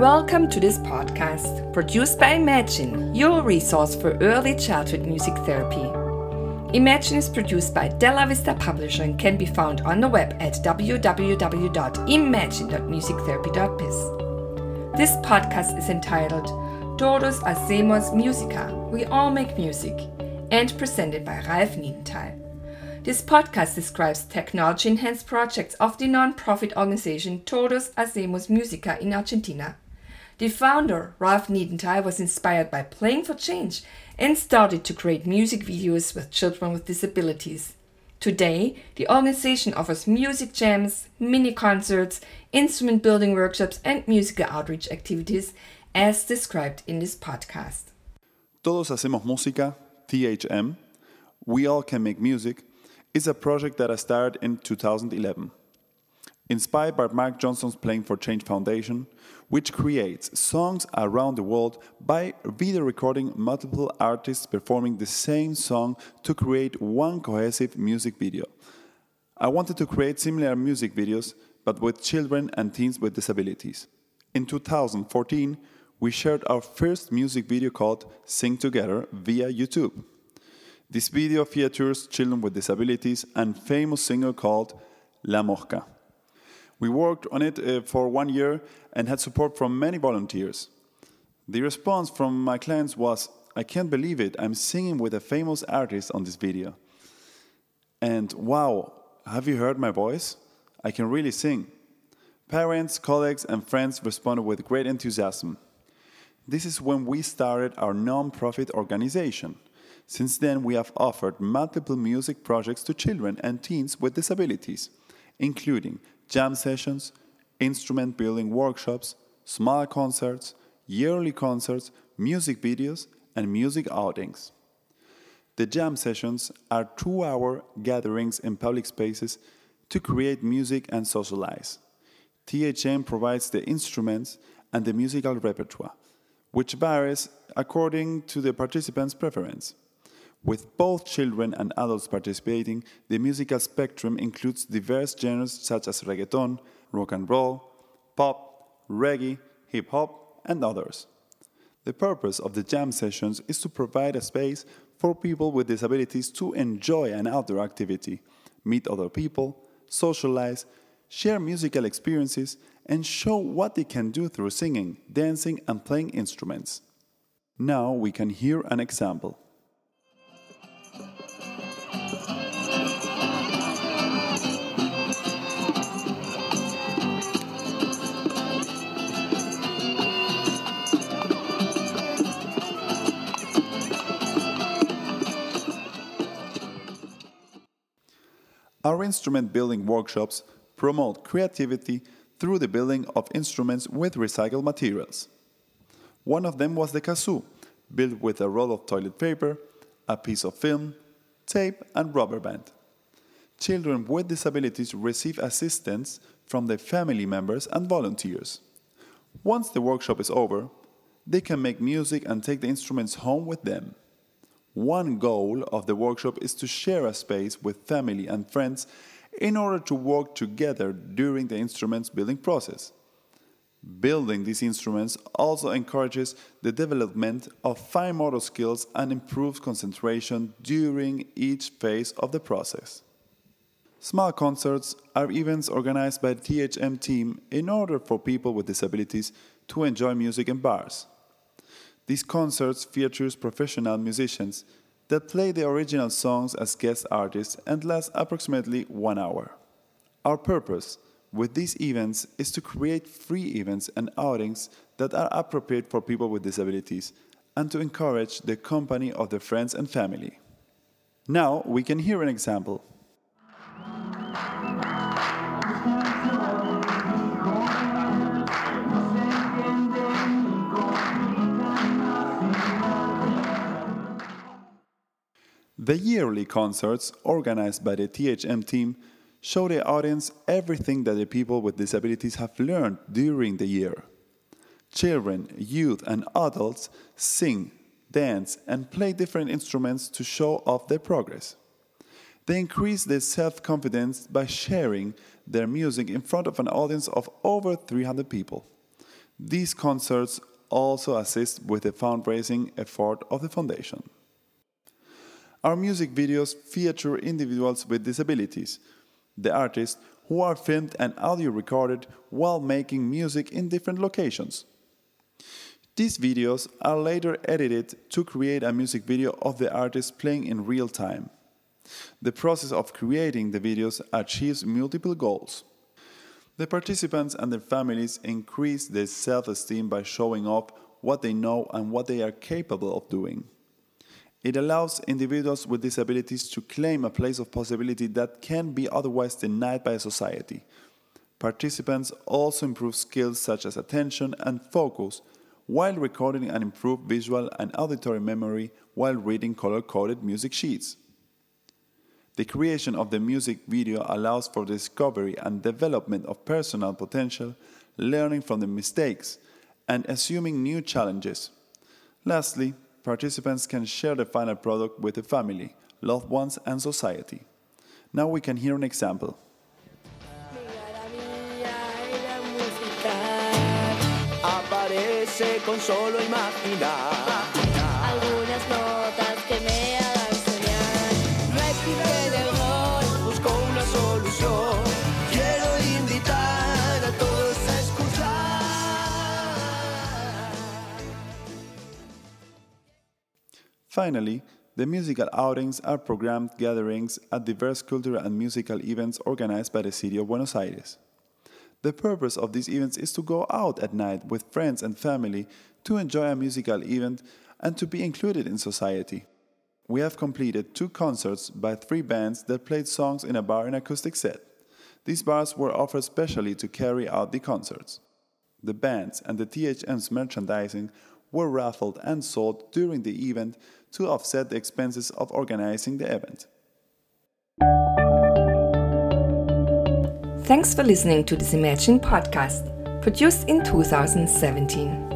Welcome to this podcast, produced by Imagine, your resource for early childhood music therapy. Imagine is produced by Della Vista Publisher and can be found on the web at www.imagine.musictherapy.biz. This podcast is entitled Todos Hacemos Música, We All Make Music, and presented by Ralf Niedenthal. This podcast describes technology enhanced projects of the non-profit organization Todos Hacemos Música in Argentina. The founder, Ralf Niedenthal, was inspired by playing for change and started to create music videos with children with disabilities. Today, the organization offers music jams, mini concerts, instrument building workshops, and musical outreach activities as described in this podcast. Todos Hacemos Música, THM, We All Can Make Music, is a project that I started in 2011. Inspired by Mark Johnson's Playing for Change Foundation, which creates songs around the world by video recording multiple artists performing the same song to create one cohesive music video. I wanted to create similar music videos, but with children and teens with disabilities. In 2014, we shared our first music video called Sing Together via YouTube. This video features children with disabilities and famous singer called La Mosca. We worked on it uh, for one year and had support from many volunteers. The response from my clients was, I can't believe it, I'm singing with a famous artist on this video. And wow, have you heard my voice? I can really sing. Parents, colleagues, and friends responded with great enthusiasm. This is when we started our non-profit organization. Since then, we have offered multiple music projects to children and teens with disabilities, including jam sessions, instrument building workshops, small concerts, yearly concerts, music videos, and music outings. The jam sessions are two hour gatherings in public spaces to create music and socialize. THM provides the instruments and the musical repertoire, which varies according to the participants' preference. With both children and adults participating, the musical spectrum includes diverse genres such as reggaeton, rock and roll, pop, reggae, hip hop, and others. The purpose of the jam sessions is to provide a space for people with disabilities to enjoy an outdoor activity, meet other people, socialize, share musical experiences, and show what they can do through singing, dancing, and playing instruments. Now we can hear an example. Our instrument building workshops promote creativity through the building of instruments with recycled materials. One of them was the kazoo, built with a roll of toilet paper, a piece of film, tape, and rubber band. Children with disabilities receive assistance from their family members and volunteers. Once the workshop is over, they can make music and take the instruments home with them. One goal of the workshop is to share a space with family and friends in order to work together during the instruments building process. Building these instruments also encourages the development of fine motor skills and improves concentration during each phase of the process. Small concerts are events organized by the THM team in order for people with disabilities to enjoy music in bars. These concerts features professional musicians that play the original songs as guest artists and last approximately one hour. Our purpose with these events is to create free events and outings that are appropriate for people with disabilities and to encourage the company of their friends and family. Now we can hear an example. The yearly concerts organized by the THM team show the audience everything that the people with disabilities have learned during the year. Children, youth, and adults sing, dance, and play different instruments to show off their progress. They increase their self confidence by sharing their music in front of an audience of over 300 people. These concerts also assist with the fundraising effort of the foundation. Our music videos feature individuals with disabilities, the artists who are filmed and audio recorded while making music in different locations. These videos are later edited to create a music video of the artist playing in real time. The process of creating the videos achieves multiple goals. The participants and their families increase their self esteem by showing off what they know and what they are capable of doing. It allows individuals with disabilities to claim a place of possibility that can be otherwise denied by society. Participants also improve skills such as attention and focus while recording and improve visual and auditory memory while reading color coded music sheets. The creation of the music video allows for discovery and development of personal potential, learning from the mistakes, and assuming new challenges. Lastly, participants can share the final product with the family, loved ones, and society. Now we can hear an example. Con solo imaginar algunas notas que me Finally, the musical outings are programmed gatherings at diverse cultural and musical events organized by the City of Buenos Aires. The purpose of these events is to go out at night with friends and family to enjoy a musical event and to be included in society. We have completed two concerts by three bands that played songs in a bar and acoustic set. These bars were offered specially to carry out the concerts. The bands and the THM's merchandising were raffled and sold during the event to offset the expenses of organizing the event. Thanks for listening to this Imagine podcast, produced in 2017.